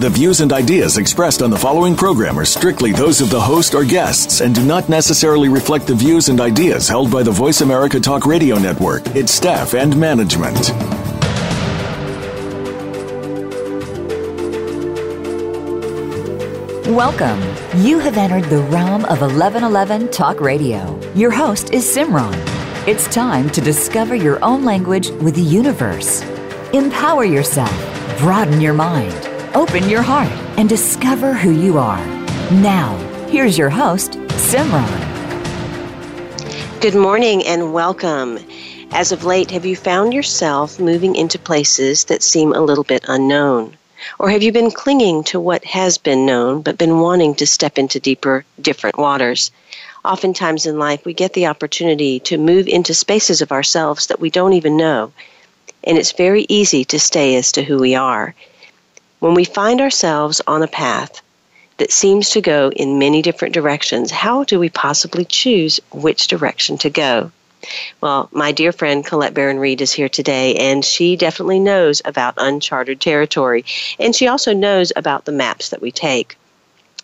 The views and ideas expressed on the following program are strictly those of the host or guests and do not necessarily reflect the views and ideas held by the Voice America Talk Radio Network, its staff, and management. Welcome. You have entered the realm of 1111 Talk Radio. Your host is Simran. It's time to discover your own language with the universe. Empower yourself, broaden your mind Open your heart and discover who you are. Now, here's your host, Simran. Good morning and welcome. As of late, have you found yourself moving into places that seem a little bit unknown? Or have you been clinging to what has been known but been wanting to step into deeper, different waters? Oftentimes in life, we get the opportunity to move into spaces of ourselves that we don't even know. And it's very easy to stay as to who we are. When we find ourselves on a path that seems to go in many different directions, how do we possibly choose which direction to go? Well, my dear friend Colette Baron Reid is here today, and she definitely knows about uncharted territory, and she also knows about the maps that we take.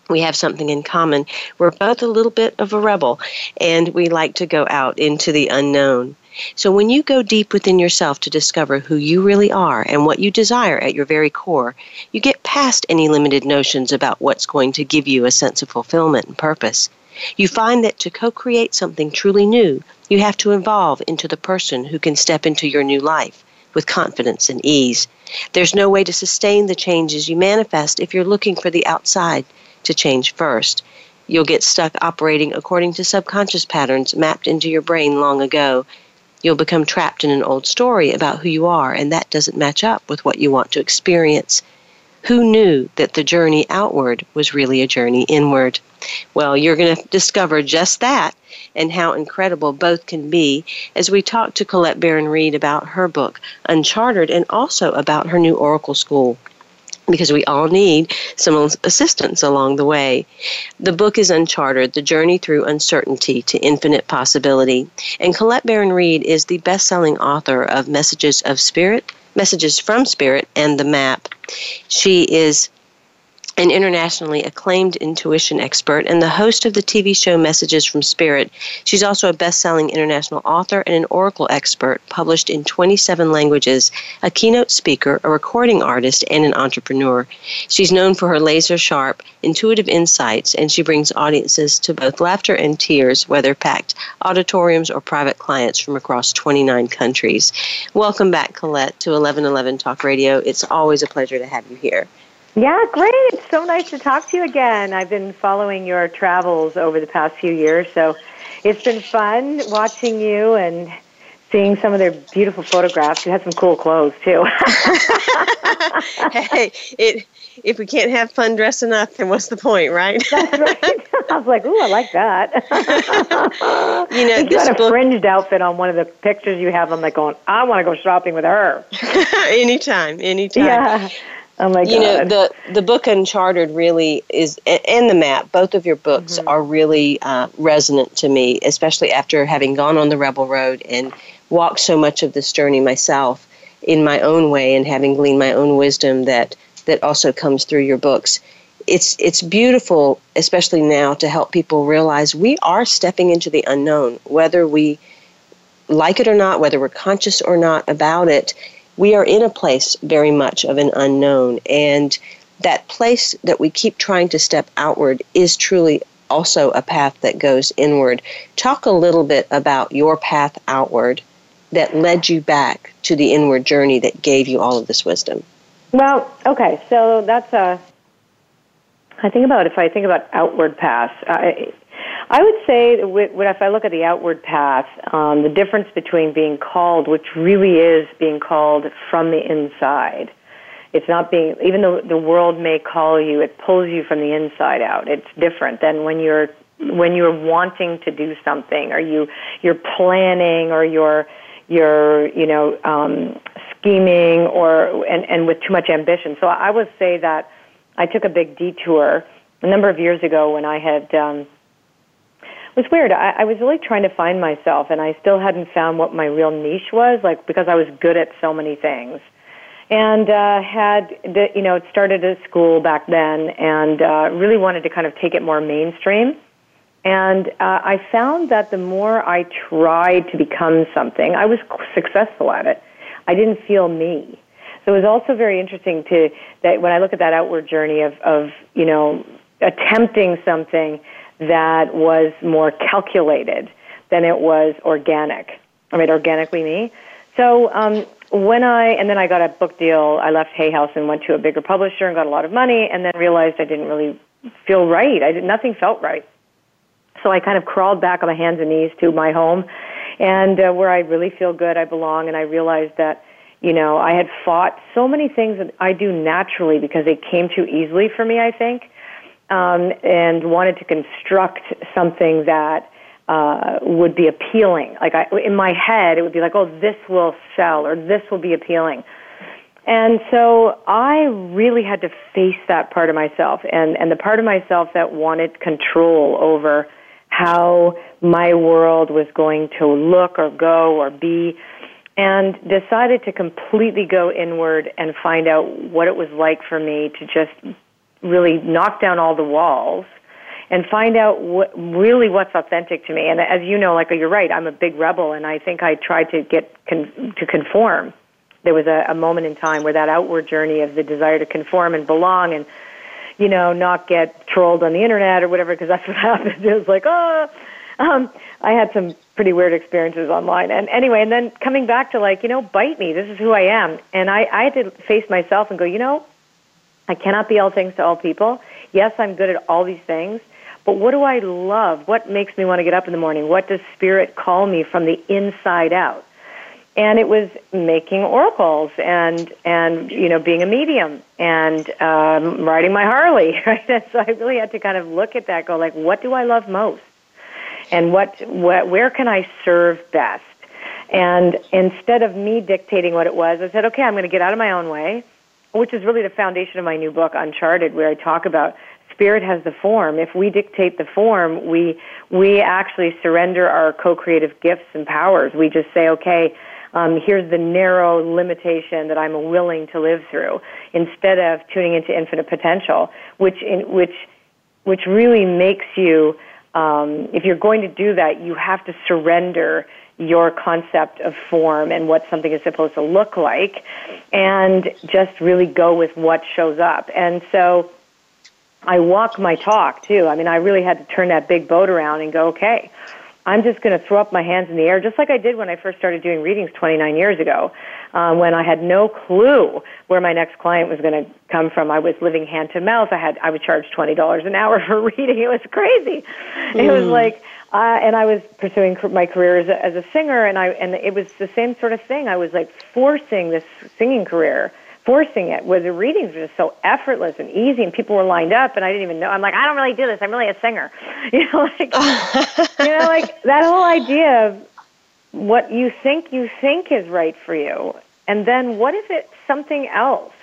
We have something in common. We're both a little bit of a rebel, and we like to go out into the unknown. So when you go deep within yourself to discover who you really are and what you desire at your very core, you get past any limited notions about what's going to give you a sense of fulfillment and purpose. You find that to co create something truly new, you have to evolve into the person who can step into your new life with confidence and ease. There's no way to sustain the changes you manifest if you're looking for the outside to change first. You'll get stuck operating according to subconscious patterns mapped into your brain long ago You'll become trapped in an old story about who you are, and that doesn't match up with what you want to experience. Who knew that the journey outward was really a journey inward? Well, you're going to discover just that and how incredible both can be as we talk to Colette Baron Reid about her book, Uncharted, and also about her new Oracle School because we all need some assistance along the way. The book is Uncharted The Journey Through Uncertainty to Infinite Possibility. And Colette Baron Reid is the best selling author of Messages of Spirit, Messages from Spirit, and The Map. She is an internationally acclaimed intuition expert and the host of the TV show Messages from Spirit. She's also a best selling international author and an oracle expert, published in 27 languages, a keynote speaker, a recording artist, and an entrepreneur. She's known for her laser sharp, intuitive insights, and she brings audiences to both laughter and tears, whether packed auditoriums or private clients from across 29 countries. Welcome back, Colette, to 1111 Talk Radio. It's always a pleasure to have you here. Yeah, great. It's so nice to talk to you again. I've been following your travels over the past few years, so it's been fun watching you and seeing some of their beautiful photographs. You had some cool clothes too. hey, it, if we can't have fun dressing up, then what's the point, right? That's right. I was like, ooh, I like that. you know, you had a book, fringed outfit on one of the pictures you have. I'm like going, I want to go shopping with her. anytime, anytime. Yeah. Oh my God. You know, the, the book Uncharted really is, and the map, both of your books mm-hmm. are really uh, resonant to me, especially after having gone on the Rebel Road and walked so much of this journey myself in my own way and having gleaned my own wisdom that, that also comes through your books. It's, it's beautiful, especially now, to help people realize we are stepping into the unknown, whether we like it or not, whether we're conscious or not about it we are in a place very much of an unknown. And that place that we keep trying to step outward is truly also a path that goes inward. Talk a little bit about your path outward that led you back to the inward journey that gave you all of this wisdom. Well, okay, so that's a. I think about if I think about outward paths. I, I would say that if I look at the outward path, um, the difference between being called, which really is being called from the inside, it's not being, even though the world may call you, it pulls you from the inside out. It's different than when you're when you're wanting to do something, or you you're planning, or you're you're, you know, um, scheming or and, and with too much ambition. So I would say that I took a big detour a number of years ago when I had. Um, was weird. I, I was really trying to find myself, and I still hadn't found what my real niche was. Like because I was good at so many things, and uh, had the, you know started a school back then, and uh, really wanted to kind of take it more mainstream. And uh, I found that the more I tried to become something, I was successful at it. I didn't feel me. So it was also very interesting to that when I look at that outward journey of, of you know attempting something that was more calculated than it was organic. I mean, organically me. So um, when I and then I got a book deal. I left Hay House and went to a bigger publisher and got a lot of money, and then realized I didn't really feel right. I did nothing felt right. So I kind of crawled back on my hands and knees to my home, and uh, where I really feel good, I belong, and I realized that you know I had fought so many things that I do naturally because they came too easily for me. I think, um, and wanted to construct something that uh, would be appealing. Like I, in my head, it would be like, oh, this will sell or this will be appealing. And so I really had to face that part of myself and, and the part of myself that wanted control over how my world was going to look or go or be and decided to completely go inward and find out what it was like for me to just really knock down all the walls and find out what, really what's authentic to me. And as you know, like you're right, I'm a big rebel, and I think I tried to get con- to conform. There was a, a moment in time where that outward journey of the desire to conform and belong, and you know, not get trolled on the internet or whatever, because that's what happened. It was like, oh, um, I had some pretty weird experiences online. And anyway, and then coming back to like, you know, bite me. This is who I am. And I, I had to face myself and go, you know, I cannot be all things to all people. Yes, I'm good at all these things, but what do I love? What makes me want to get up in the morning? What does spirit call me from the inside out? And it was making oracles and and you know being a medium and um, riding my Harley, right? And so I really had to kind of look at that, go like, what do I love most, and what, what where can I serve best? And instead of me dictating what it was, I said, okay, I'm going to get out of my own way, which is really the foundation of my new book, Uncharted, where I talk about spirit has the form. If we dictate the form, we we actually surrender our co-creative gifts and powers. We just say, okay, um, here's the narrow limitation that I'm willing to live through, instead of tuning into infinite potential, which in, which which really makes you. Um, if you're going to do that, you have to surrender your concept of form and what something is supposed to look like, and just really go with what shows up. And so I walk my talk too. I mean, I really had to turn that big boat around and go, okay, I'm just going to throw up my hands in the air, just like I did when I first started doing readings 29 years ago, um, when I had no clue where my next client was going to come from. I was living hand to mouth. I had I would charge twenty dollars an hour for reading. It was crazy. Mm. It was hmm. like, uh, and I was pursuing my career as a, as a singer, and I and it was the same sort of thing. I was like forcing this singing career forcing it where the readings were just so effortless and easy and people were lined up and I didn't even know. I'm like, I don't really do this. I'm really a singer. You know, like, you know, like that whole idea of what you think you think is right for you. And then what if it's something else?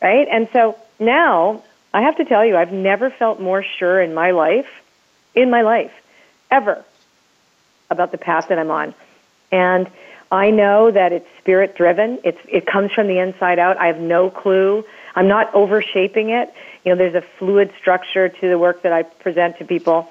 Right? And so now I have to tell you, I've never felt more sure in my life, in my life, ever, about the path that I'm on. And I know that it's spirit driven. It's it comes from the inside out. I have no clue. I'm not overshaping it. You know, there's a fluid structure to the work that I present to people.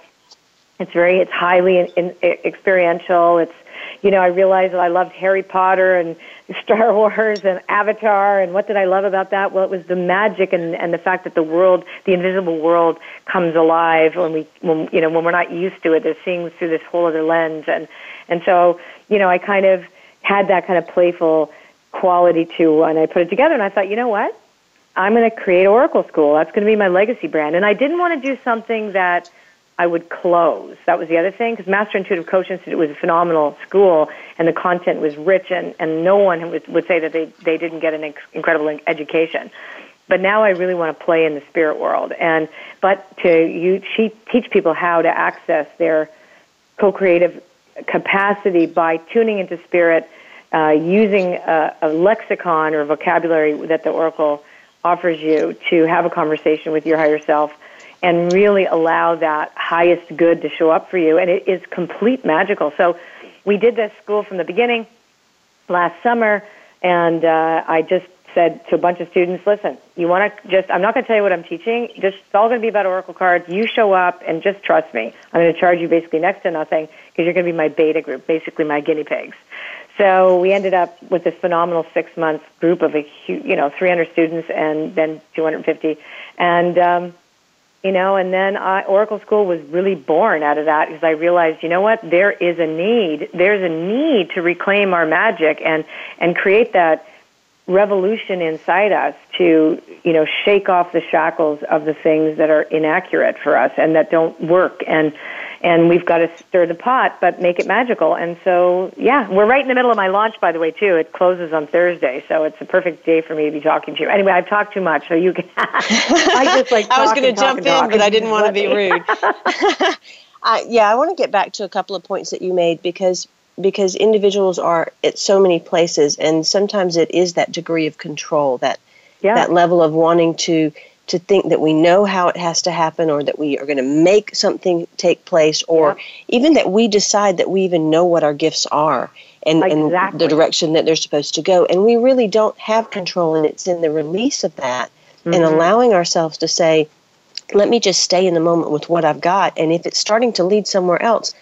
It's very, it's highly in, in, experiential. It's, you know, I realized that I loved Harry Potter and Star Wars and Avatar. And what did I love about that? Well, it was the magic and, and the fact that the world, the invisible world, comes alive when we, when, you know, when we're not used to it. They're seeing through this whole other lens. And, and so, you know, I kind of had that kind of playful quality to, and I put it together and I thought, you know what? I'm going to create Oracle School. That's going to be my legacy brand. And I didn't want to do something that I would close. That was the other thing because Master Intuitive Coach Institute was a phenomenal school and the content was rich and, and no one would, would say that they, they didn't get an incredible education. But now I really want to play in the spirit world and but to you she, teach people how to access their co-creative capacity by tuning into spirit, uh, using a, a lexicon or vocabulary that the Oracle offers you to have a conversation with your higher self and really allow that highest good to show up for you. And it is complete magical. So we did this school from the beginning last summer, and uh, I just said to a bunch of students, listen, you want to just, I'm not going to tell you what I'm teaching. Just, it's all going to be about Oracle cards. You show up and just trust me. I'm going to charge you basically next to nothing because you're going to be my beta group, basically my guinea pigs. So we ended up with this phenomenal six month group of a huge, you know, 300 students and then 250. And, um, you know, and then I, Oracle School was really born out of that because I realized, you know what, there is a need. There's a need to reclaim our magic and, and create that revolution inside us to, you know, shake off the shackles of the things that are inaccurate for us and that don't work. And, and we've got to stir the pot, but make it magical. And so, yeah, we're right in the middle of my launch, by the way, too. It closes on Thursday, so it's a perfect day for me to be talking to you. Anyway, I've talked too much, so you can. I just like. I was going to jump in, talk but I didn't want to be rude. uh, yeah, I want to get back to a couple of points that you made because because individuals are at so many places, and sometimes it is that degree of control that yeah. that level of wanting to to think that we know how it has to happen or that we are going to make something take place or yeah. even that we decide that we even know what our gifts are and, exactly. and the direction that they're supposed to go and we really don't have control and it's in the release of that mm-hmm. and allowing ourselves to say let me just stay in the moment with what I've got and if it's starting to lead somewhere else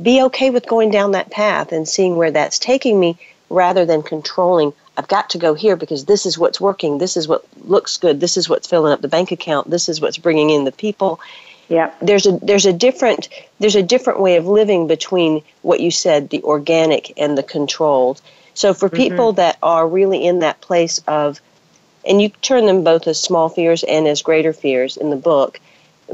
be okay with going down that path and seeing where that's taking me rather than controlling I've got to go here because this is what's working. This is what looks good. This is what's filling up the bank account. This is what's bringing in the people. Yeah. There's a there's a different there's a different way of living between what you said the organic and the controlled. So for mm-hmm. people that are really in that place of and you turn them both as small fears and as greater fears in the book.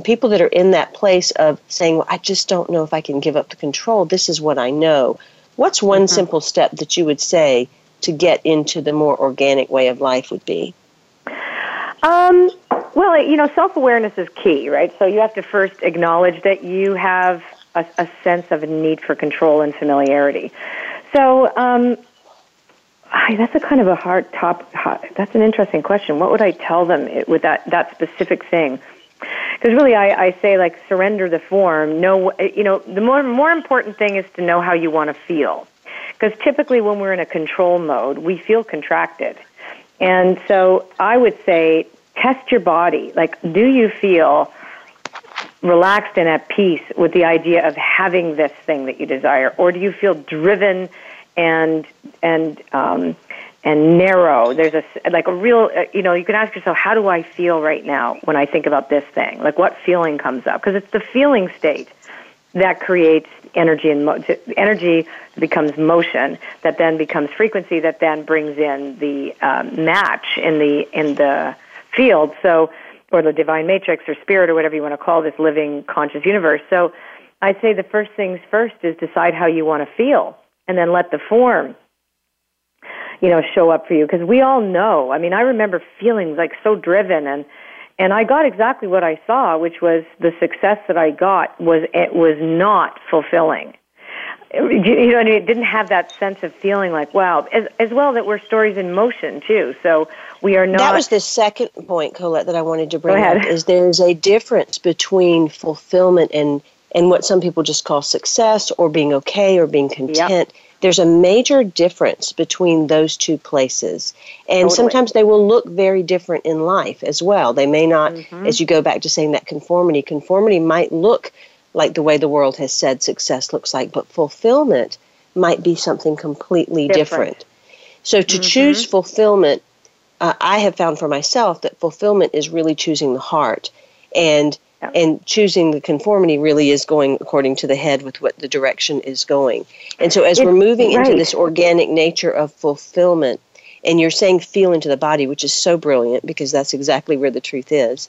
People that are in that place of saying, well, I just don't know if I can give up the control. This is what I know. What's one mm-hmm. simple step that you would say to get into the more organic way of life would be? Um, well, you know, self awareness is key, right? So you have to first acknowledge that you have a, a sense of a need for control and familiarity. So, um, that's a kind of a hard top. Hot, that's an interesting question. What would I tell them with that that specific thing? Because really, I, I say like surrender the form. No, you know, the more more important thing is to know how you want to feel. Because typically, when we're in a control mode, we feel contracted. And so I would say test your body. Like, do you feel relaxed and at peace with the idea of having this thing that you desire? Or do you feel driven and, and, um, and narrow. There's a like a real, uh, you know, you can ask yourself, how do I feel right now when I think about this thing? Like, what feeling comes up? Because it's the feeling state that creates energy and mo- energy becomes motion that then becomes frequency that then brings in the um, match in the in the field. So or the divine matrix or spirit or whatever you want to call this living conscious universe. So i say the first things first is decide how you want to feel and then let the form you know show up for you. Because we all know i mean i remember feeling like so driven and and I got exactly what I saw, which was the success that I got was it was not fulfilling. You know, it didn't have that sense of feeling like wow. As, as well that we're stories in motion too. So we are not. That was the second point, Colette, that I wanted to bring up. Is there's a difference between fulfillment and and what some people just call success or being okay or being content. Yep there's a major difference between those two places. And totally. sometimes they will look very different in life as well. They may not, mm-hmm. as you go back to saying that conformity, conformity might look like the way the world has said success looks like, but fulfillment might be something completely different. different. So to mm-hmm. choose fulfillment, uh, I have found for myself that fulfillment is really choosing the heart. And and choosing the conformity really is going according to the head with what the direction is going. And so as it's, we're moving right. into this organic nature of fulfillment, and you're saying feel into the body, which is so brilliant because that's exactly where the truth is.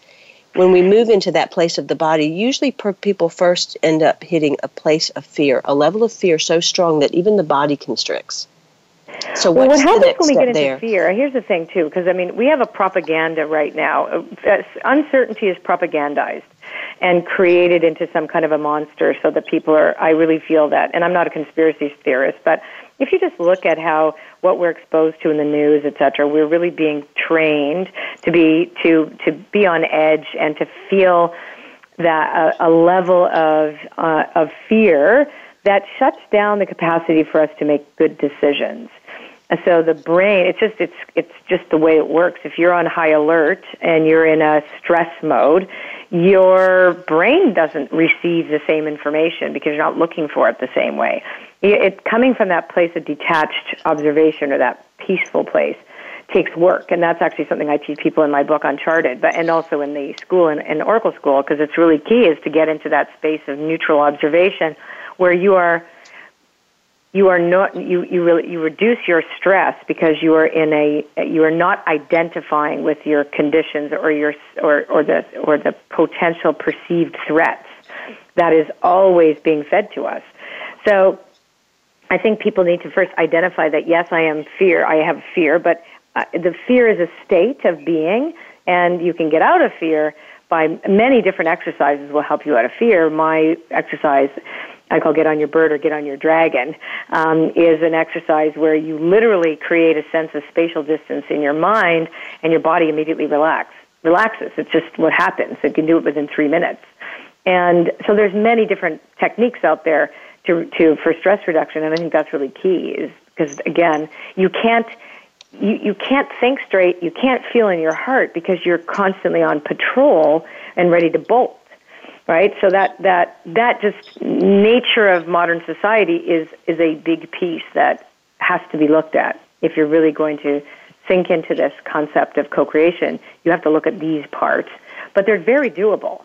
When we move into that place of the body, usually per- people first end up hitting a place of fear, a level of fear so strong that even the body constricts. So well, what's what happens when we get into there? fear? Here's the thing too, because I mean, we have a propaganda right now. Uh, uncertainty is propagandized, and created into some kind of a monster so that people are, I really feel that, and I'm not a conspiracy theorist, but if you just look at how what we're exposed to in the news, et cetera, we're really being trained to be, to, to be on edge and to feel that a, a level of, uh, of fear that shuts down the capacity for us to make good decisions. And so the brain, it's just it's it's just the way it works. If you're on high alert and you're in a stress mode, your brain doesn't receive the same information because you're not looking for it the same way. It coming from that place of detached observation or that peaceful place takes work, and that's actually something I teach people in my book Uncharted, but and also in the school in Oracle School because it's really key is to get into that space of neutral observation where you are you are not you you really you reduce your stress because you are in a you are not identifying with your conditions or your or or the or the potential perceived threats that is always being fed to us. So i think people need to first identify that yes i am fear i have fear but uh, the fear is a state of being and you can get out of fear by many different exercises will help you out of fear. My exercise I call Get on Your Bird or Get on Your Dragon, um, is an exercise where you literally create a sense of spatial distance in your mind and your body immediately relax, relaxes. It's just what happens. You can do it within three minutes. And so there's many different techniques out there to, to for stress reduction, and I think that's really key. Is because again, you can't you, you can't think straight, you can't feel in your heart because you're constantly on patrol and ready to bolt right? So that that that just nature of modern society is is a big piece that has to be looked at if you're really going to sink into this concept of co-creation. You have to look at these parts, but they're very doable.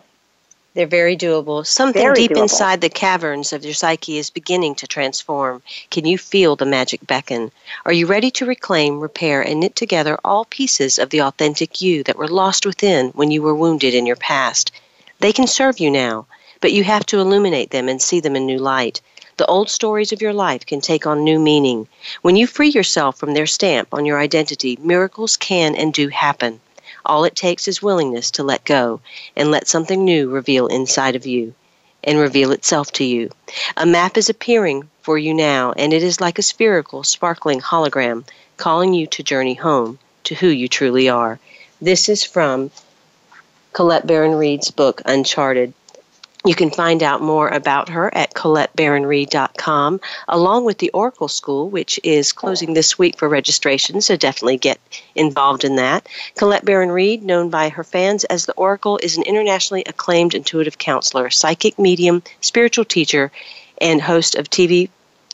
They're very doable. Something very deep doable. inside the caverns of your psyche is beginning to transform. Can you feel the magic beckon? Are you ready to reclaim, repair, and knit together all pieces of the authentic you that were lost within when you were wounded in your past? They can serve you now, but you have to illuminate them and see them in new light. The old stories of your life can take on new meaning. When you free yourself from their stamp on your identity, miracles can and do happen. All it takes is willingness to let go and let something new reveal inside of you and reveal itself to you. A map is appearing for you now, and it is like a spherical, sparkling hologram calling you to journey home to who you truly are. This is from Colette Baron Reid's book, Uncharted. You can find out more about her at ColetteBaronReid.com, along with the Oracle School, which is closing this week for registration, so definitely get involved in that. Colette Baron Reid, known by her fans as the Oracle, is an internationally acclaimed intuitive counselor, psychic medium, spiritual teacher, and host of TV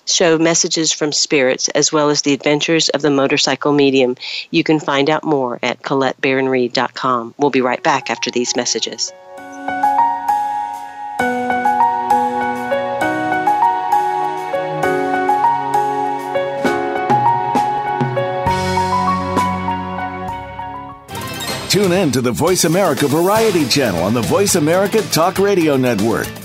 show messages from spirits as well as the adventures of the motorcycle medium. You can find out more at ColetteBaronReid.com. We'll be right back after these messages. Tune in to the Voice America Variety channel on the Voice America Talk Radio Network.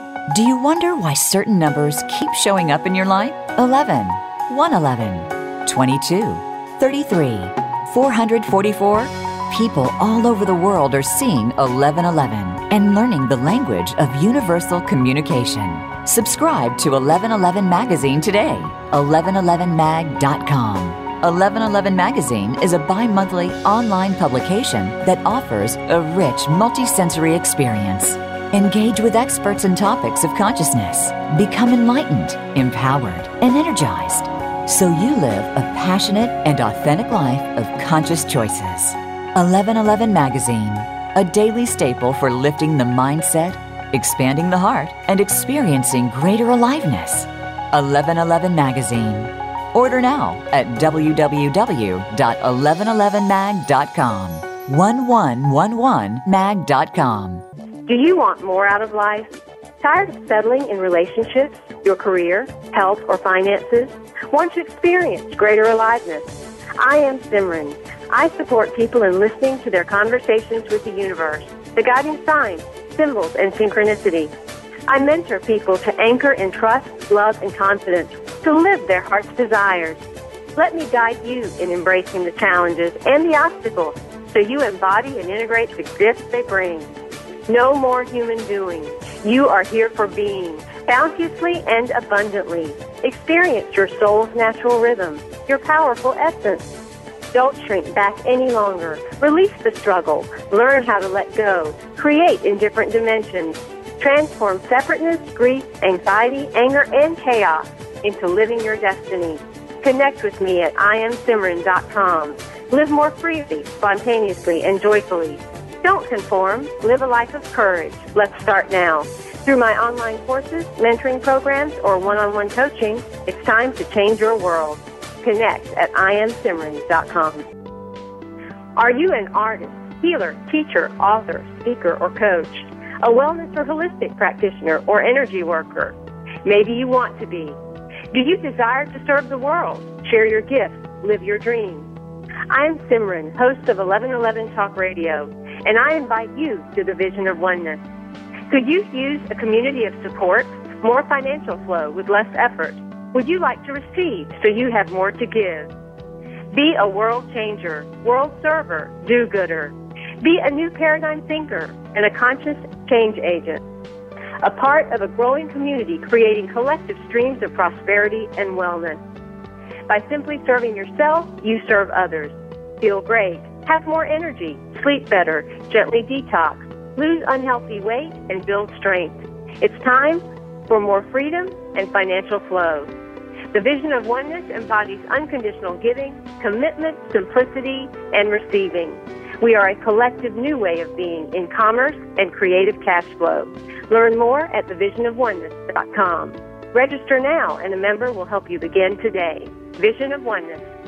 Do you wonder why certain numbers keep showing up in your life? 11, 111, 22. 33, 444. People all over the world are seeing 1111 and learning the language of universal communication. Subscribe to 1111 Magazine today. 1111mag.com. 1111 Magazine is a bi monthly online publication that offers a rich multisensory experience. Engage with experts and topics of consciousness. Become enlightened, empowered, and energized so you live a passionate and authentic life of conscious choices. 1111 Magazine, a daily staple for lifting the mindset, expanding the heart, and experiencing greater aliveness. 1111 Magazine. Order now at www.1111mag.com. 1111mag.com. Do you want more out of life? Tired of settling in relationships, your career, health, or finances? Want to experience greater aliveness? I am Simran. I support people in listening to their conversations with the universe, the guiding signs, symbols, and synchronicity. I mentor people to anchor in trust, love, and confidence to live their heart's desires. Let me guide you in embracing the challenges and the obstacles so you embody and integrate the gifts they bring. No more human doing. You are here for being, bounteously and abundantly. Experience your soul's natural rhythm, your powerful essence. Don't shrink back any longer. Release the struggle. Learn how to let go. Create in different dimensions. Transform separateness, grief, anxiety, anger, and chaos into living your destiny. Connect with me at iamsimran.com. Live more freely, spontaneously, and joyfully. Don't conform. Live a life of courage. Let's start now. Through my online courses, mentoring programs, or one-on-one coaching, it's time to change your world. Connect at iamsimran.com. Are you an artist, healer, teacher, author, speaker, or coach? A wellness or holistic practitioner or energy worker? Maybe you want to be. Do you desire to serve the world, share your gifts, live your dreams? I am Simran, host of 1111 Talk Radio, and I invite you to the vision of oneness. Could you use a community of support, more financial flow with less effort? Would you like to receive so you have more to give? Be a world changer, world server, do-gooder. Be a new paradigm thinker and a conscious change agent. A part of a growing community creating collective streams of prosperity and wellness. By simply serving yourself, you serve others. Feel great, have more energy, sleep better, gently detox, lose unhealthy weight, and build strength. It's time for more freedom and financial flow. The vision of oneness embodies unconditional giving, commitment, simplicity, and receiving. We are a collective new way of being in commerce and creative cash flow. Learn more at thevisionofoneness.com. Register now and a member will help you begin today. Vision of Oneness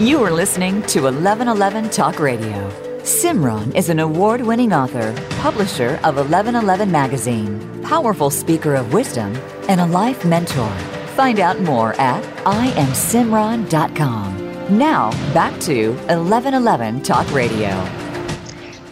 You are listening to 1111 Talk Radio. Simran is an award winning author, publisher of 1111 Magazine, powerful speaker of wisdom, and a life mentor. Find out more at iamsimran.com. Now, back to 1111 Talk Radio.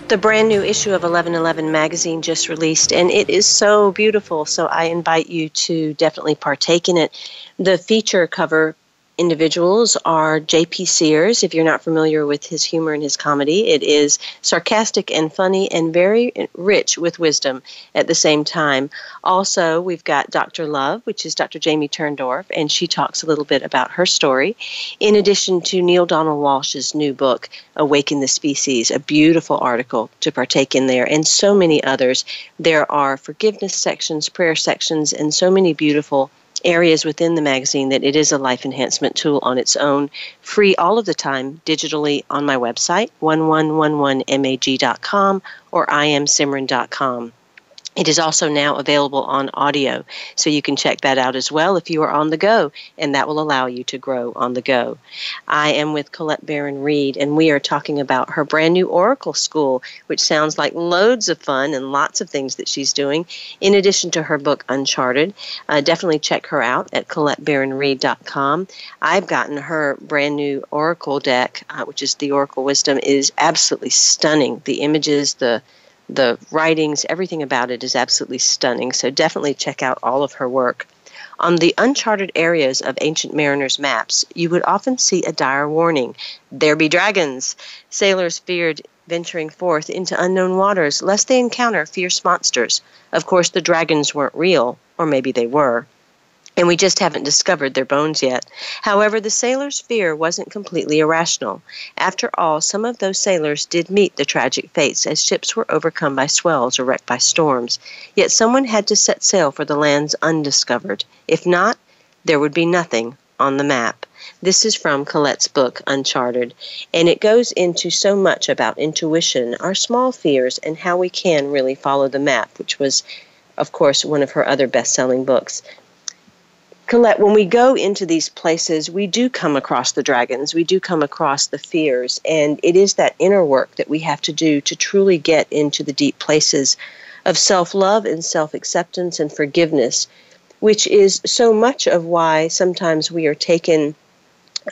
The brand new issue of 1111 magazine just released, and it is so beautiful. So I invite you to definitely partake in it. The feature cover individuals are J.P. Sears. If you're not familiar with his humor and his comedy, it is sarcastic and funny and very rich with wisdom at the same time. Also, we've got Dr. Love, which is Dr. Jamie Turndorf, and she talks a little bit about her story. In addition to Neale Donald Walsch's new book, Awaken the Species, a beautiful article to partake in there, and so many others. There are forgiveness sections, prayer sections, and so many beautiful areas within the magazine that it is a life enhancement tool on its own, free all of the time digitally on my website, 1111mag.com or iamsimran.com. It is also now available on audio, so you can check that out as well if you are on the go, and that will allow you to grow on the go. I am with Colette Baron Reid, and we are talking about her brand new Oracle School, which sounds like loads of fun and lots of things that she's doing, in addition to her book Uncharted. Uh, definitely check her out at ColetteBaronReid.com. I've gotten her brand new Oracle deck, uh, which is the Oracle Wisdom, is absolutely stunning. The images, the the writings, everything about it is absolutely stunning. So definitely check out all of her work. On the uncharted areas of ancient mariners' maps, you would often see a dire warning there be dragons. Sailors feared venturing forth into unknown waters lest they encounter fierce monsters. Of course, the dragons weren't real, or maybe they were. And we just haven't discovered their bones yet. However, the sailors' fear wasn't completely irrational. After all, some of those sailors did meet the tragic fates as ships were overcome by swells or wrecked by storms. Yet someone had to set sail for the lands undiscovered. If not, there would be nothing on the map. This is from Colette's book, Uncharted, and it goes into so much about intuition, our small fears, and how we can really follow the map, which was, of course, one of her other best selling books. Colette, when we go into these places, we do come across the dragons, we do come across the fears, and it is that inner work that we have to do to truly get into the deep places of self love and self acceptance and forgiveness, which is so much of why sometimes we are taken.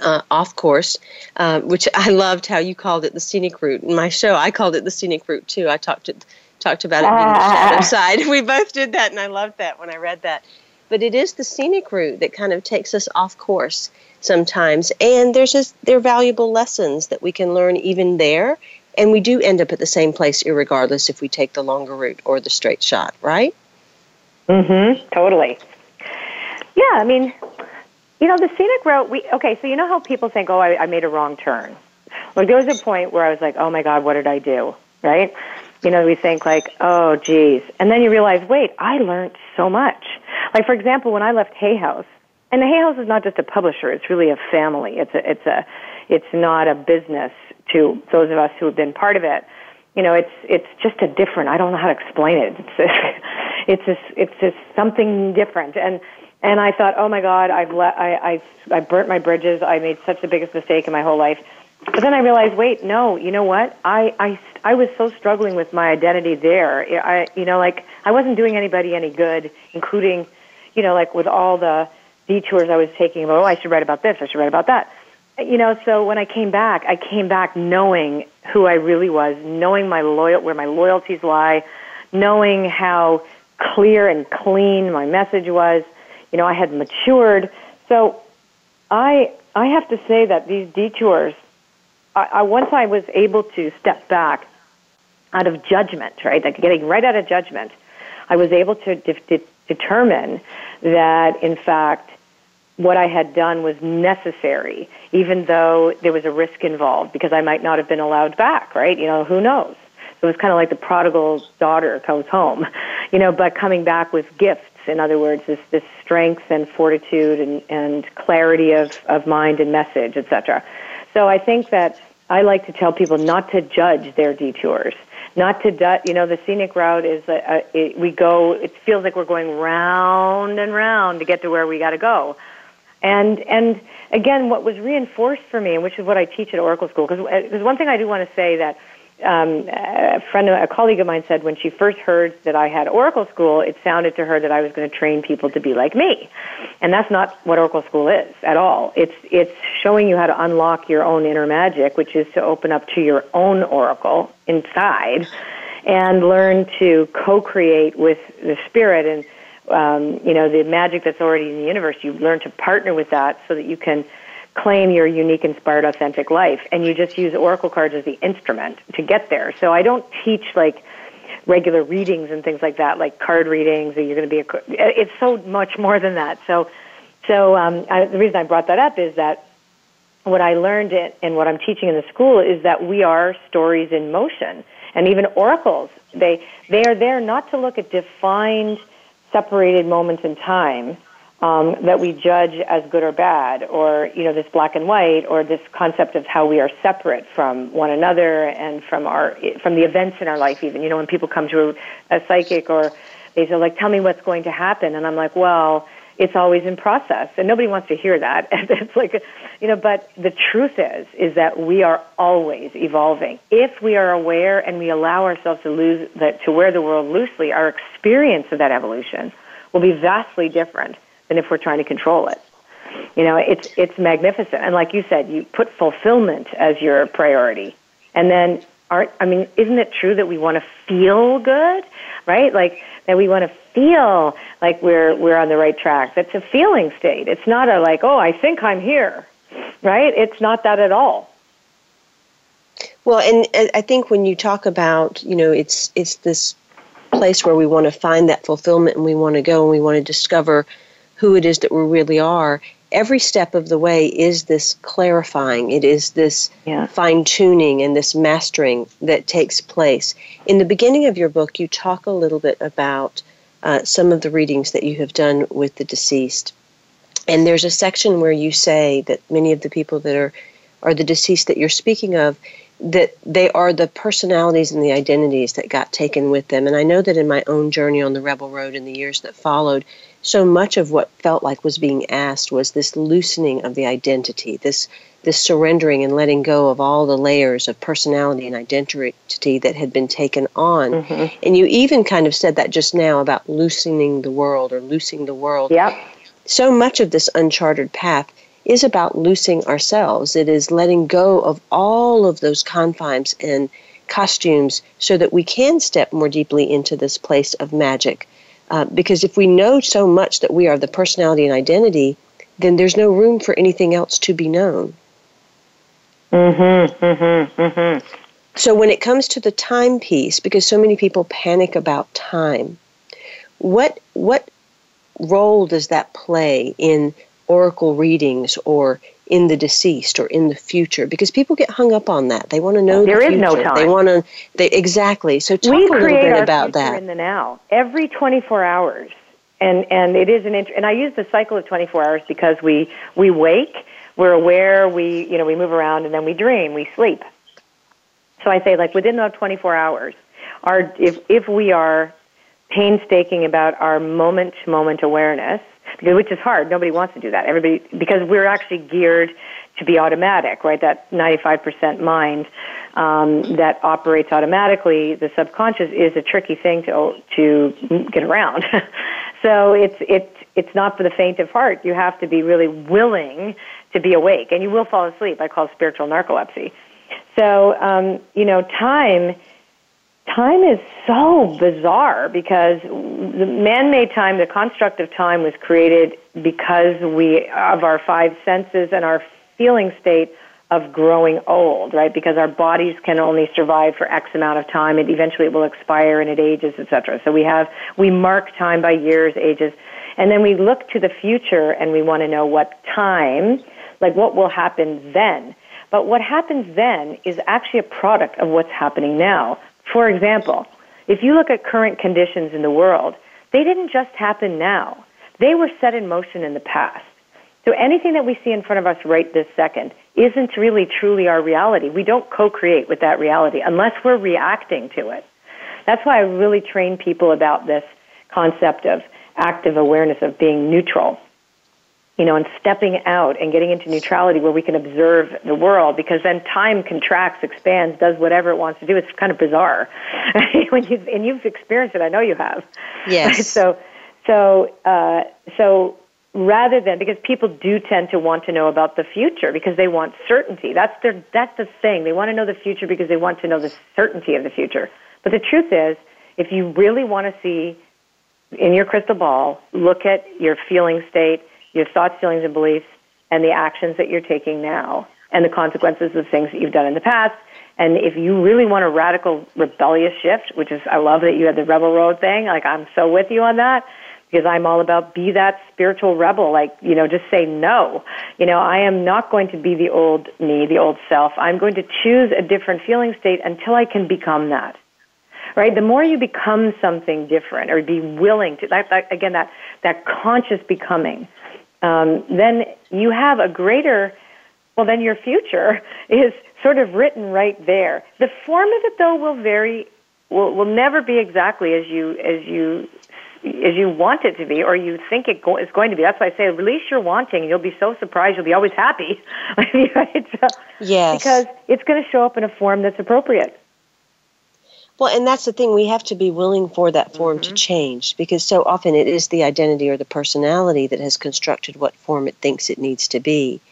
Uh, off course, uh, which I loved how you called it the scenic route. In my show, I called it the scenic route too. I talked to, talked about it being the shadow side. We both did that, and I loved that when I read that but it is the scenic route that kind of takes us off course sometimes. And there's just there are valuable lessons that we can learn even there. And we do end up at the same place, regardless if we take the longer route or the straight shot, right? Mm-hmm. Totally. Yeah, I mean, you know, the scenic route. We okay. So you know how people think, "Oh, I, I made a wrong turn." Like there was a point where I was like, "Oh my God, what did I do?" Right? You know, we think like, "Oh, geez," and then you realize, "Wait, I learned so much." Like for example, when I left Hay House, and the Hay House is not just a publisher; it's really a family. It's a it's a it's not a business to those of us who have been part of it. You know, it's it's just a different. I don't know how to explain it. It's a, it's just it's just something different. And and I thought, oh my God, I've let I I I burnt my bridges. I made such the biggest mistake in my whole life. But then I realized, wait, no, you know what? I I I was so struggling with my identity there. I you know like I wasn't doing anybody any good, including you know, like with all the detours I was taking, oh, I should write about this, I should write about that. You know, so when I came back, I came back knowing who I really was, knowing my loyal where my loyalties lie, knowing how clear and clean my message was. You know, I had matured. So I I have to say that these detours, I, I once I was able to step back out of judgment, right? Like getting right out of judgment, I was able to de- de- determine that, in fact, what I had done was necessary, even though there was a risk involved, because I might not have been allowed back, right? You know, who knows? So it was kind of like the prodigal daughter comes home, you know, but coming back with gifts. In other words, this, this strength and fortitude and, and clarity of, of mind and message, etc. So I think that I like to tell people not to judge their detours not to you know the scenic route is a, a, it, we go it feels like we're going round and round to get to where we got to go. And and again what was reinforced for me and which is what I teach at Oracle School because there's uh, one thing I do want to say that um, a friend, a colleague of mine said when she first heard that I had Oracle School, it sounded to her that I was going to train people to be like me, and that's not what Oracle School is at all. It's it's showing you how to unlock your own inner magic, which is to open up to your own Oracle inside, and learn to co-create with the spirit and um, you know the magic that's already in the universe. You learn to partner with that so that you can claim your unique, inspired, authentic life. And you just use oracle cards as the instrument to get there. So I don't teach like regular readings and things like that, like card readings, or you're going to be a. It's so much more than that. So, so um, I, the reason I brought that up is that what I learned in, and what I'm teaching in the school is that we are stories in motion, and even oracles. They they are there not to look at defined, separated moments in time um, that we judge as good or bad, or you know this black and white, or this concept of how we are separate from one another and from our from the events in our life. Even you know when people come to a, a psychic or they say like, "Tell me what's going to happen," and I'm like, "Well." It's always in process, and nobody wants to hear that. it's like, you know, but the truth is, is that we are always evolving. If we are aware and we allow ourselves to lose, that, to wear the world loosely, our experience of that evolution will be vastly different than if we're trying to control it. You know, it's it's magnificent. And like you said, you put fulfillment as your priority. And then art I mean, isn't it true that we want to feel good? Right? Like that we want to feel like we're we're on the right track. That's a feeling state. It's not a like, oh, I think I'm here. Right? It's not that at all. Well, and I think when you talk about, you know, it's it's this place where we want to find that fulfillment and we want to go and we want to discover who it is that we really are, every step of the way is this clarifying. It is this yeah. fine tuning and this mastering that takes place. In the beginning of your book, you talk a little bit about uh, some of the readings that you have done with the deceased. And there's a section where you say that many of the people that are, are the deceased that you're speaking of, that they are the personalities and the identities that got taken with them. And I know that in my own journey on the Rebel Road in the years that followed, so much of what felt like was being asked was this loosening of the identity, this this surrendering and letting go of all the layers of personality and identity that had been taken on. Mm-hmm. And you even kind of said that just now about loosening the world or loosing the world. Yep. So much of this uncharted path is about loosing ourselves. It is letting go of all of those confines and costumes so that we can step more deeply into this place of magic. Uh, because if we know so much that we are the personality and identity, then there's no room for anything else to be known. Mm-hmm, mm-hmm, mm-hmm. So when it comes to the time piece, because so many people panic about time, what what role does that play in oracle readings or in the deceased or in the future because people get hung up on that. They want to know there the is no time. They want to they exactly. So talk we a little bit about that. in the now every 24 hours. And and it is an int- and I use the cycle of 24 hours because we we wake, we're aware, we you know, we move around and then we dream, we sleep. So I say like within those 24 hours, our if if we are painstaking about our moment to moment awareness, which is hard. Nobody wants to do that. Everybody, because we're actually geared to be automatic, right? That 95% mind um, that operates automatically, the subconscious is a tricky thing to to get around. so it's it's it's not for the faint of heart. You have to be really willing to be awake, and you will fall asleep. I call it spiritual narcolepsy. So um, you know, time time is so bizarre because the man-made time, the construct of time was created because we of our five senses and our feeling state of growing old, right? Because our bodies can only survive for X amount of time. It eventually it will expire and it ages, etc. So we have we mark time by years, ages, and then we look to the future and we want to know what time, like what will happen then. But what happens then is actually a product of what's happening now. For example, if you look at current conditions in the world, they didn't just happen now. They were set in motion in the past. So anything that we see in front of us right this second isn't really truly our reality. We don't co-create with that reality unless we're reacting to it. That's why I really train people about this concept of active awareness of being neutral you know, and stepping out and getting into neutrality where we can observe the world because then time contracts, expands, does whatever it wants to do. It's kind of bizarre. when you and you've experienced it, I know you have. Yes. So, so, uh, so rather than because people do tend to want to know about the future because they want certainty. That's their that's the thing. They want to know the future because they want to know the certainty of the future. But the truth is, if you really want to see in your crystal ball, look at your feeling state your thoughts, feelings, and beliefs, and the actions that you're taking now, and the consequences of things that you've done in the past. And if you really want a radical rebellious shift, which is, I love that you had the rebel road thing, like I'm so with you on that, because I'm all about be that spiritual rebel, like, you know, just say no. You know, I am not going to be the old me, the old self. I'm going to choose a different feeling state until I can become that right? The more you become something different or be willing to, that, that, again, that, that conscious becoming, um, then you have a greater, well, then your future is sort of written right there. The form of it, though, will vary, will, will never be exactly as you, as you as you want it to be or you think it go- is going to be. That's why I say release your wanting and you'll be so surprised. You'll be always happy. right? yes. Because it's going to show up in a form that's appropriate. Well, and that's the thing. We have to be willing for that form mm-hmm. to change because so often it is the identity or the personality that has constructed what form it thinks it needs to be.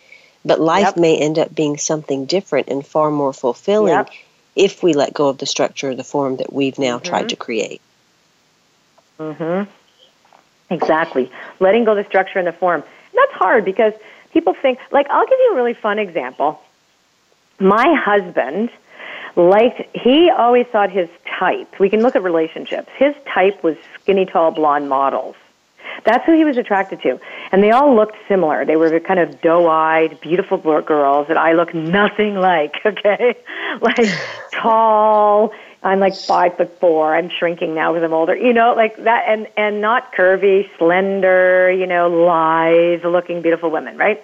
But life yep. may end up being something different and far more fulfilling yep. if we let go of the structure or the form that we've now mm-hmm. tried to create. Mhm. Exactly. Letting go of the structure and the form. And that's hard because people think like I'll give you a really fun example. My husband liked he always thought his type we can look at relationships his type was skinny tall blonde models That's who he was attracted to. And they all looked similar. They were kind of doe-eyed, beautiful girls that I look nothing like, okay? like tall, I'm like five foot four. I'm shrinking now because I'm older. You know, like that, and and not curvy, slender. You know, lithe looking, beautiful women, right?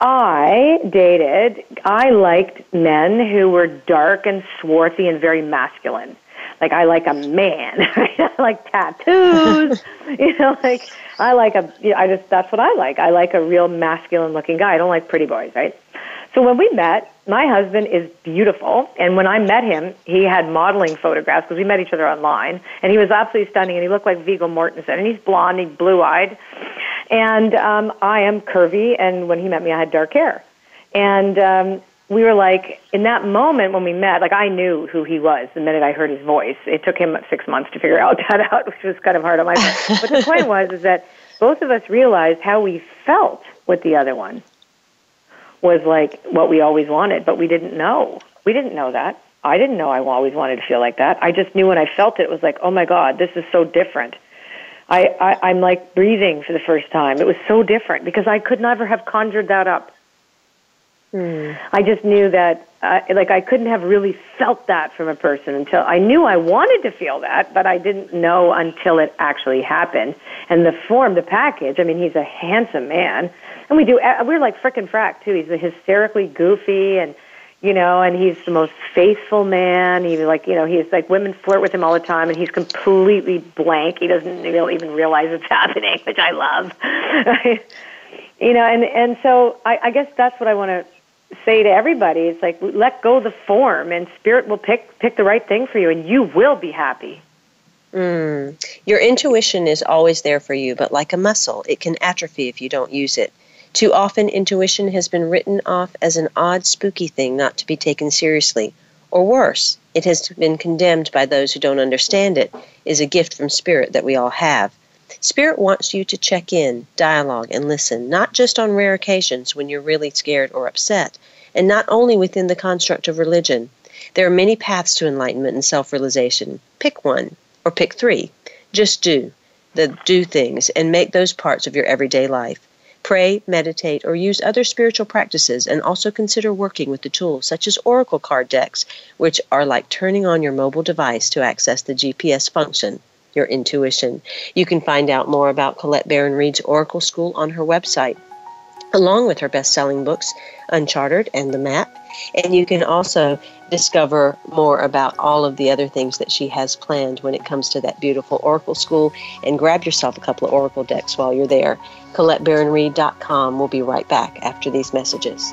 I dated. I liked men who were dark and swarthy and very masculine. Like I like a man. I like tattoos. you know, like I like a. You know, I just that's what I like. I like a real masculine looking guy. I don't like pretty boys, right? So when we met, my husband is beautiful, and when I met him, he had modeling photographs because we met each other online, and he was absolutely stunning, and he looked like Viggo Mortensen, and he's blonde, he's blue-eyed, and um, I am curvy, and when he met me, I had dark hair, and um, we were like, in that moment when we met, like I knew who he was the minute I heard his voice. It took him six months to figure out that out, which was kind of hard on my part. but the point was is that both of us realized how we felt with the other one was like what we always wanted, but we didn't know. We didn't know that. I didn't know I always wanted to feel like that. I just knew when I felt it, it was like, oh my God, this is so different. I, I, I'm like breathing for the first time. It was so different because I could never have conjured that up. Hmm. I just knew that, uh, like, I couldn't have really felt that from a person until I knew I wanted to feel that, but I didn't know until it actually happened. And the form, the package, I mean, he's a handsome man. And we do, uh, we're like frickin' frack, too. He's hysterically goofy and, you know, and he's the most faithful man. He's like, you know, he's like women flirt with him all the time, and he's completely blank. He doesn't even realize it's happening, which I love. you know, and and so I, I guess that's what I want to say to everybody it's like let go the form and spirit will pick pick the right thing for you and you will be happy mm. your intuition is always there for you but like a muscle it can atrophy if you don't use it too often intuition has been written off as an odd spooky thing not to be taken seriously or worse it has been condemned by those who don't understand it is a gift from spirit that we all have Spirit wants you to check in, dialogue, and listen, not just on rare occasions when you're really scared or upset, and not only within the construct of religion. There are many paths to enlightenment and self realization. Pick one, or pick three. Just do. The do things and make those parts of your everyday life. Pray, meditate, or use other spiritual practices, and also consider working with the tools such as oracle card decks, which are like turning on your mobile device to access the GPS function your intuition. You can find out more about Colette Baron Reid's Oracle School on her website, along with her best selling books, Uncharted and The Map. And you can also discover more about all of the other things that she has planned when it comes to that beautiful Oracle School. And grab yourself a couple of Oracle decks while you're there. ColetteBaronReid.com. We'll be right back after these messages.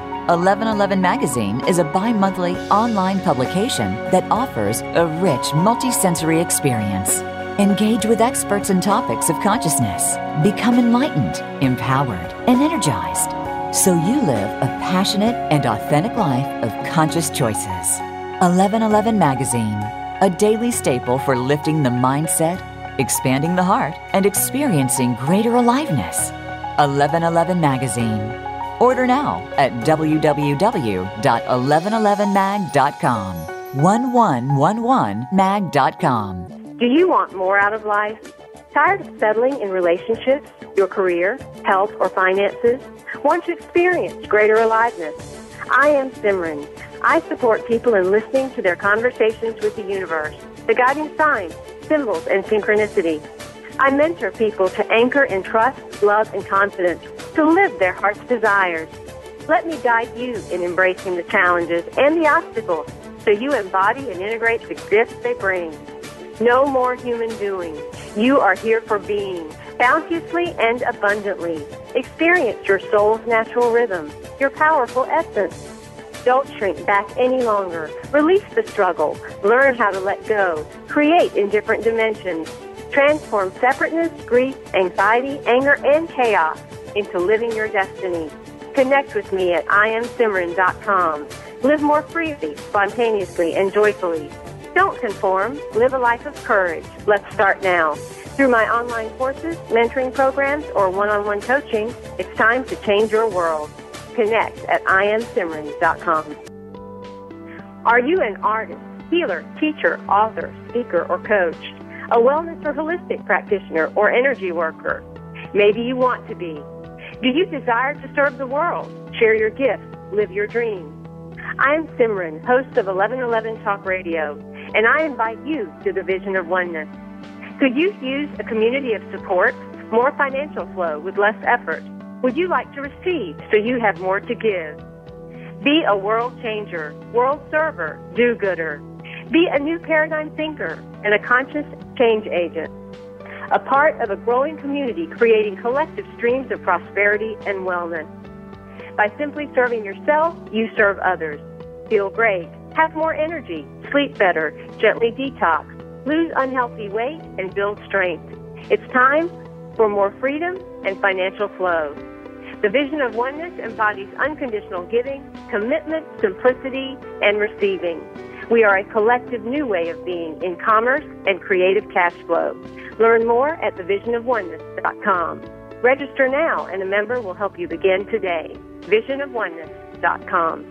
1111 Magazine is a bi monthly online publication that offers a rich multisensory experience. Engage with experts and topics of consciousness. Become enlightened, empowered, and energized so you live a passionate and authentic life of conscious choices. 1111 Magazine, a daily staple for lifting the mindset, expanding the heart, and experiencing greater aliveness. 1111 Magazine Order now at www.1111mag.com. 1111mag.com. Do you want more out of life? Tired of settling in relationships, your career, health, or finances? Want to experience greater aliveness? I am Simran I support people in listening to their conversations with the universe, the guiding signs, symbols, and synchronicity. I mentor people to anchor in trust, love, and confidence, to live their heart's desires. Let me guide you in embracing the challenges and the obstacles so you embody and integrate the gifts they bring. No more human doing. You are here for being, bounteously and abundantly. Experience your soul's natural rhythm, your powerful essence. Don't shrink back any longer. Release the struggle. Learn how to let go. Create in different dimensions. Transform separateness, grief, anxiety, anger, and chaos into living your destiny. Connect with me at iamsimran.com. Live more freely, spontaneously, and joyfully. Don't conform. Live a life of courage. Let's start now. Through my online courses, mentoring programs, or one-on-one coaching, it's time to change your world. Connect at iamsimran.com. Are you an artist, healer, teacher, author, speaker, or coach? A wellness or holistic practitioner or energy worker? Maybe you want to be. Do you desire to serve the world, share your gifts, live your dreams? I am Simran, host of 1111 Talk Radio, and I invite you to the vision of oneness. Could you use a community of support, more financial flow with less effort? Would you like to receive so you have more to give? Be a world changer, world server, do-gooder. Be a new paradigm thinker and a conscious change agent. A part of a growing community creating collective streams of prosperity and wellness. By simply serving yourself, you serve others. Feel great, have more energy, sleep better, gently detox, lose unhealthy weight, and build strength. It's time for more freedom and financial flow. The vision of oneness embodies unconditional giving, commitment, simplicity, and receiving. We are a collective new way of being in commerce and creative cash flow. Learn more at thevisionofoneness.com. Register now and a member will help you begin today. Visionofoneness.com.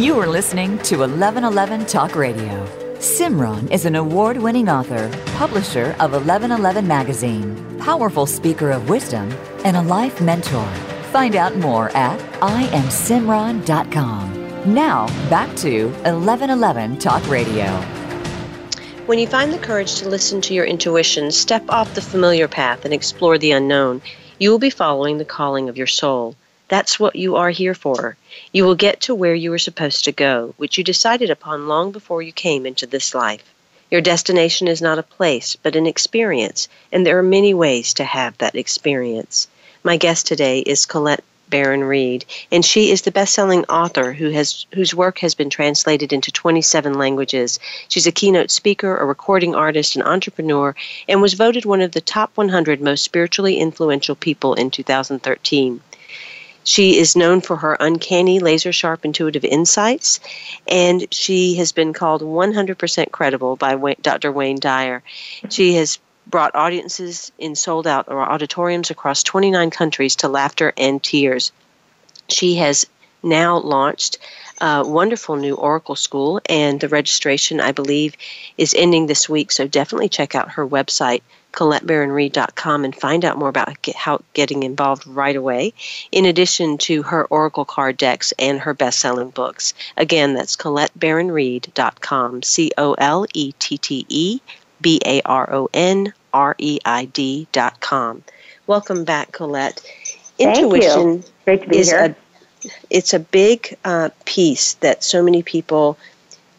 You are listening to 1111 Talk Radio. Simran is an award winning author, publisher of 1111 Magazine, powerful speaker of wisdom, and a life mentor. Find out more at iamsimran.com. Now, back to 1111 Talk Radio. When you find the courage to listen to your intuition, step off the familiar path and explore the unknown, you will be following the calling of your soul. That's what you are here for. You will get to where you were supposed to go, which you decided upon long before you came into this life. Your destination is not a place, but an experience, and there are many ways to have that experience. My guest today is Colette Baron Reid, and she is the best-selling author who has whose work has been translated into 27 languages. She's a keynote speaker, a recording artist, an entrepreneur, and was voted one of the top 100 most spiritually influential people in 2013. She is known for her uncanny, laser sharp, intuitive insights, and she has been called 100% credible by Dr. Wayne Dyer. She has brought audiences in sold out or auditoriums across 29 countries to laughter and tears. She has now launched a wonderful new Oracle School, and the registration, I believe, is ending this week. So definitely check out her website, ColetteBaronReid.com and find out more about get, how getting involved right away, in addition to her Oracle card decks and her best selling books. Again, that's ColetteBaronReid.com, C O L E T T E B A R O N R E I D.com. Welcome back, Colette. Thank Intuition you. Great to be is here. a it's a big uh, piece that so many people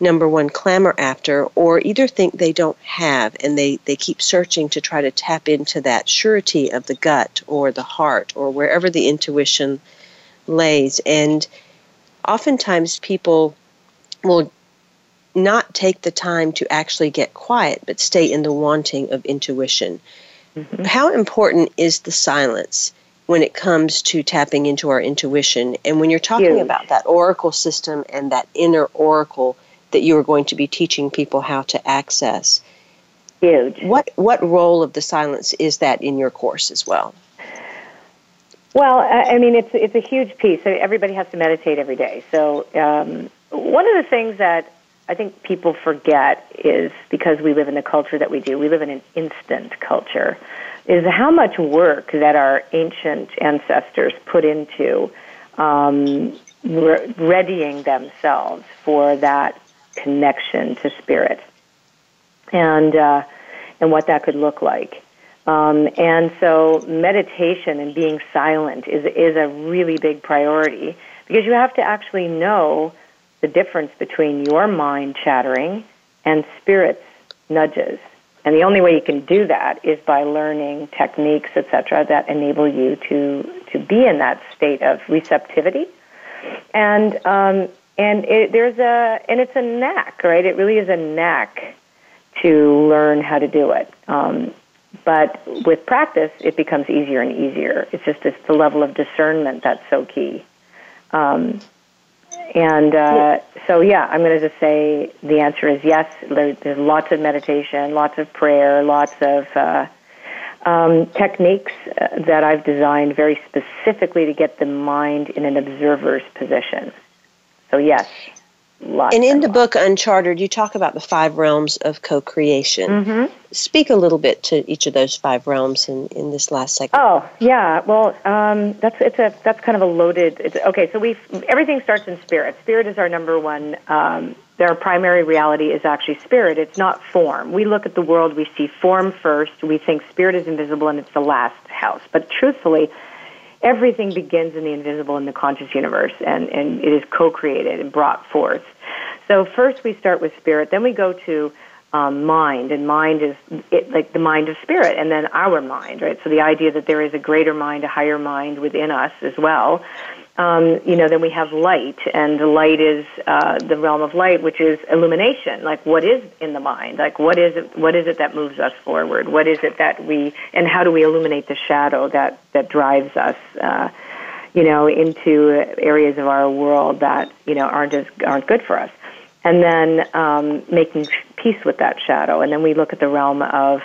number one clamor after or either think they don't have and they, they keep searching to try to tap into that surety of the gut or the heart or wherever the intuition lays and oftentimes people will not take the time to actually get quiet but stay in the wanting of intuition Mm-hmm. how important is the silence when it comes to tapping into our intuition. And when you're talking Huge. about that oracle system and that inner oracle that you are going to be teaching people how to access, Huge. what what role of the silence is that in your course as well? Well, I I mean, it's it's a huge piece. Everybody has to meditate every day. So um, one of the things that I think people forget is because we live in the culture that we do. We live in an instant culture. Is how much work that our ancient ancestors put into um, re- readying themselves for that connection to spirit, and uh, and what that could look like. Um, and so meditation and being silent is is a really big priority because you have to actually know the difference between your mind chattering and spirit's nudges. And the only way you can do that is by learning techniques, etc., that enable you to to be in that state of receptivity. And um, and it, there's a and it's a knack, right? It really is a knack to learn how to do it. Um, but with practice, it becomes easier and easier. It's just it's the level of discernment that's so key. Um, and uh, so, yeah, I'm going to just say the answer is yes. There, there's lots of meditation, lots of prayer, lots of uh, um, techniques uh, that I've designed very specifically to get the mind in an observer's position. So, yes, lots. And in the lots. book Uncharted, you talk about the five realms of co-creation. Mhm. Speak a little bit to each of those five realms in, in this last segment. Oh yeah, well um, that's it's a that's kind of a loaded. It's, okay, so we everything starts in spirit. Spirit is our number one. Um, their primary reality is actually spirit. It's not form. We look at the world, we see form first. We think spirit is invisible and it's the last house. But truthfully, everything begins in the invisible in the conscious universe, and and it is co-created and brought forth. So first we start with spirit, then we go to um, mind, and mind is it, like the mind of spirit, and then our mind, right? So the idea that there is a greater mind, a higher mind within us as well. Um, you know, then we have light, and the light is uh, the realm of light, which is illumination. Like, what is in the mind? Like, what is it? What is it that moves us forward? What is it that we, and how do we illuminate the shadow that that drives us? Uh, you know, into areas of our world that you know aren't as aren't good for us and then um, making peace with that shadow. And then we look at the realm of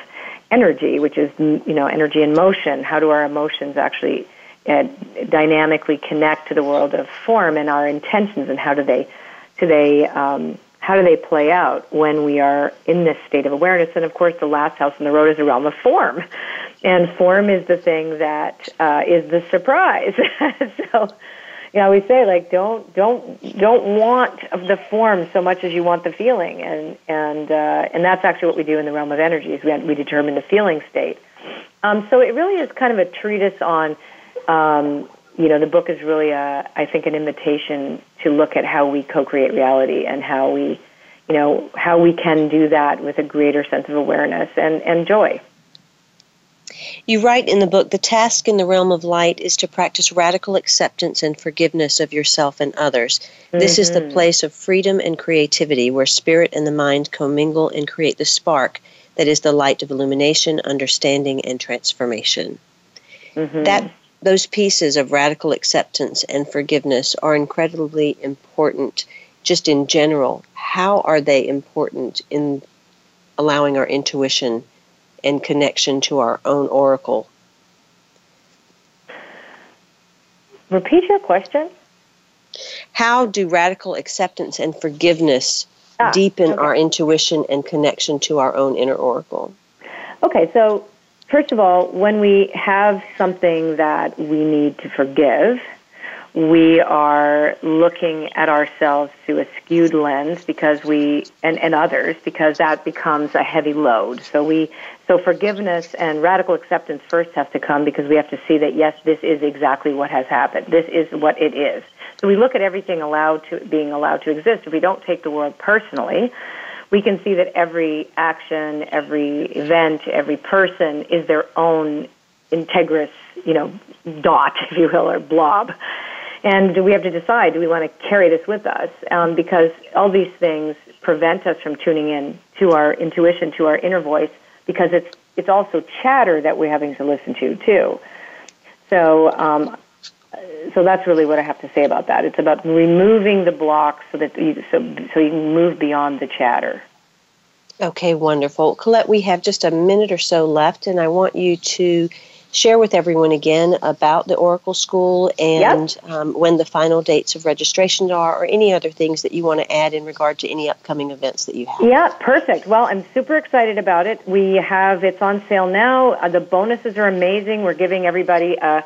energy, which is you know energy in motion. How do our emotions actually uh, dynamically connect to the world of form and our intentions, and how do they do they um, how do they play out when we are in this state of awareness? And of course, the last house in the road is the realm of form, and form is the thing that uh, is the surprise. so you know, we say like don't don't don't want the form so much as you want the feeling, and and uh, and that's actually what we do in the realm of energies. We we determine the feeling state. Um, so it really is kind of a treatise on. Um, you know, the book is really, a, I think, an invitation to look at how we co-create reality and how we, you know, how we can do that with a greater sense of awareness and, and joy. You write in the book the task in the realm of light is to practice radical acceptance and forgiveness of yourself and others. This is the Mhm. place of freedom and creativity where spirit and the mind commingle and create the spark that is the light of illumination, understanding, and transformation. Mhm. That those pieces of radical acceptance and forgiveness are incredibly important just in general. How are they important in allowing our intuition and connection to our own oracle? Repeat your question. How do radical acceptance and forgiveness Ah, deepen okay. our intuition and connection to our own inner oracle? Okay, so first of all, when we have something that we need to forgive, we are looking at ourselves through a skewed lens because we and, and others because that becomes a heavy load. So we so forgiveness and radical acceptance first has to come because we have to see that yes, this is exactly what has happened. This is what it is. So we look at everything allowed to being allowed to exist. If we don't take the world personally, we can see that every action, every event, every person is their own integrous, you know, dot, if you will, or blob. And we have to decide, do we want to carry this with us? Um, because all these things prevent us from tuning in to our intuition, to our inner voice, because it's, it's also chatter that we're having to listen to, too. So, um, so that's really what I have to say about that. It's about removing the blocks so that you, so so you can move beyond the chatter. Okay, wonderful. Colette, we have just a minute or so left, and I want you to share with everyone again about the Oracle School and yep. um, when the final dates of registration are, or any other things that you want to add in regard to any upcoming events that you have. Yeah, perfect. Well, I'm super excited about it. We have it's on sale now. Uh, the bonuses are amazing. We're giving everybody a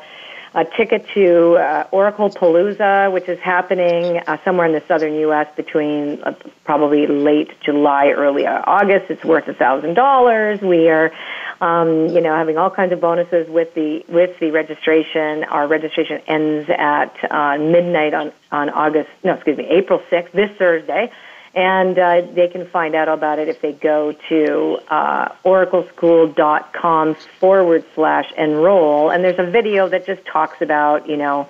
a ticket to uh, Oracle Palooza, which is happening uh, somewhere in the southern U.S. between uh, probably late July, early August. It's worth a thousand dollars. We are, um, you know, having all kinds of bonuses with the with the registration. Our registration ends at uh, midnight on on August. No, excuse me, April sixth, this Thursday and uh, they can find out about it if they go to uh, oracleschool.com forward slash enroll. And there's a video that just talks about, you know,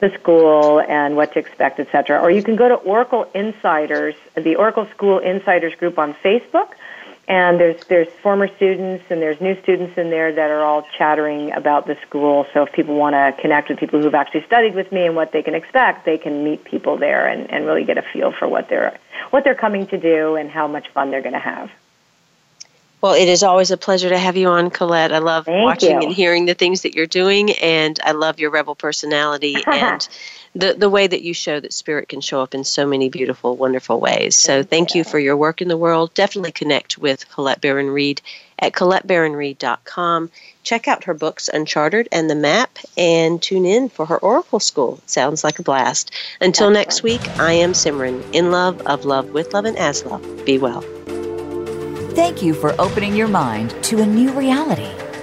the school and what to expect, etc. Or you can go to Oracle Insiders, the Oracle School Insiders group on Facebook and there's there's former students and there's new students in there that are all chattering about the school. So if people want to connect with people who've actually studied with me and what they can expect, they can meet people there and, and really get a feel for what they're what they're coming to do and how much fun they're going to have. Well, it is always a pleasure to have you on, Colette. I love Thank watching you. and hearing the things that you're doing, and I love your rebel personality and the, the way that you show that spirit can show up in so many beautiful, wonderful ways. So thank you for your work in the world. Definitely connect with Colette Baron Reid at colettebaronreid.com. Check out her books, Uncharted and The Map, and tune in for her Oracle School. Sounds like a blast. Until next week, I am Simran, in love, of love, with love, and as love. Be well. Thank you for opening your mind to a new reality,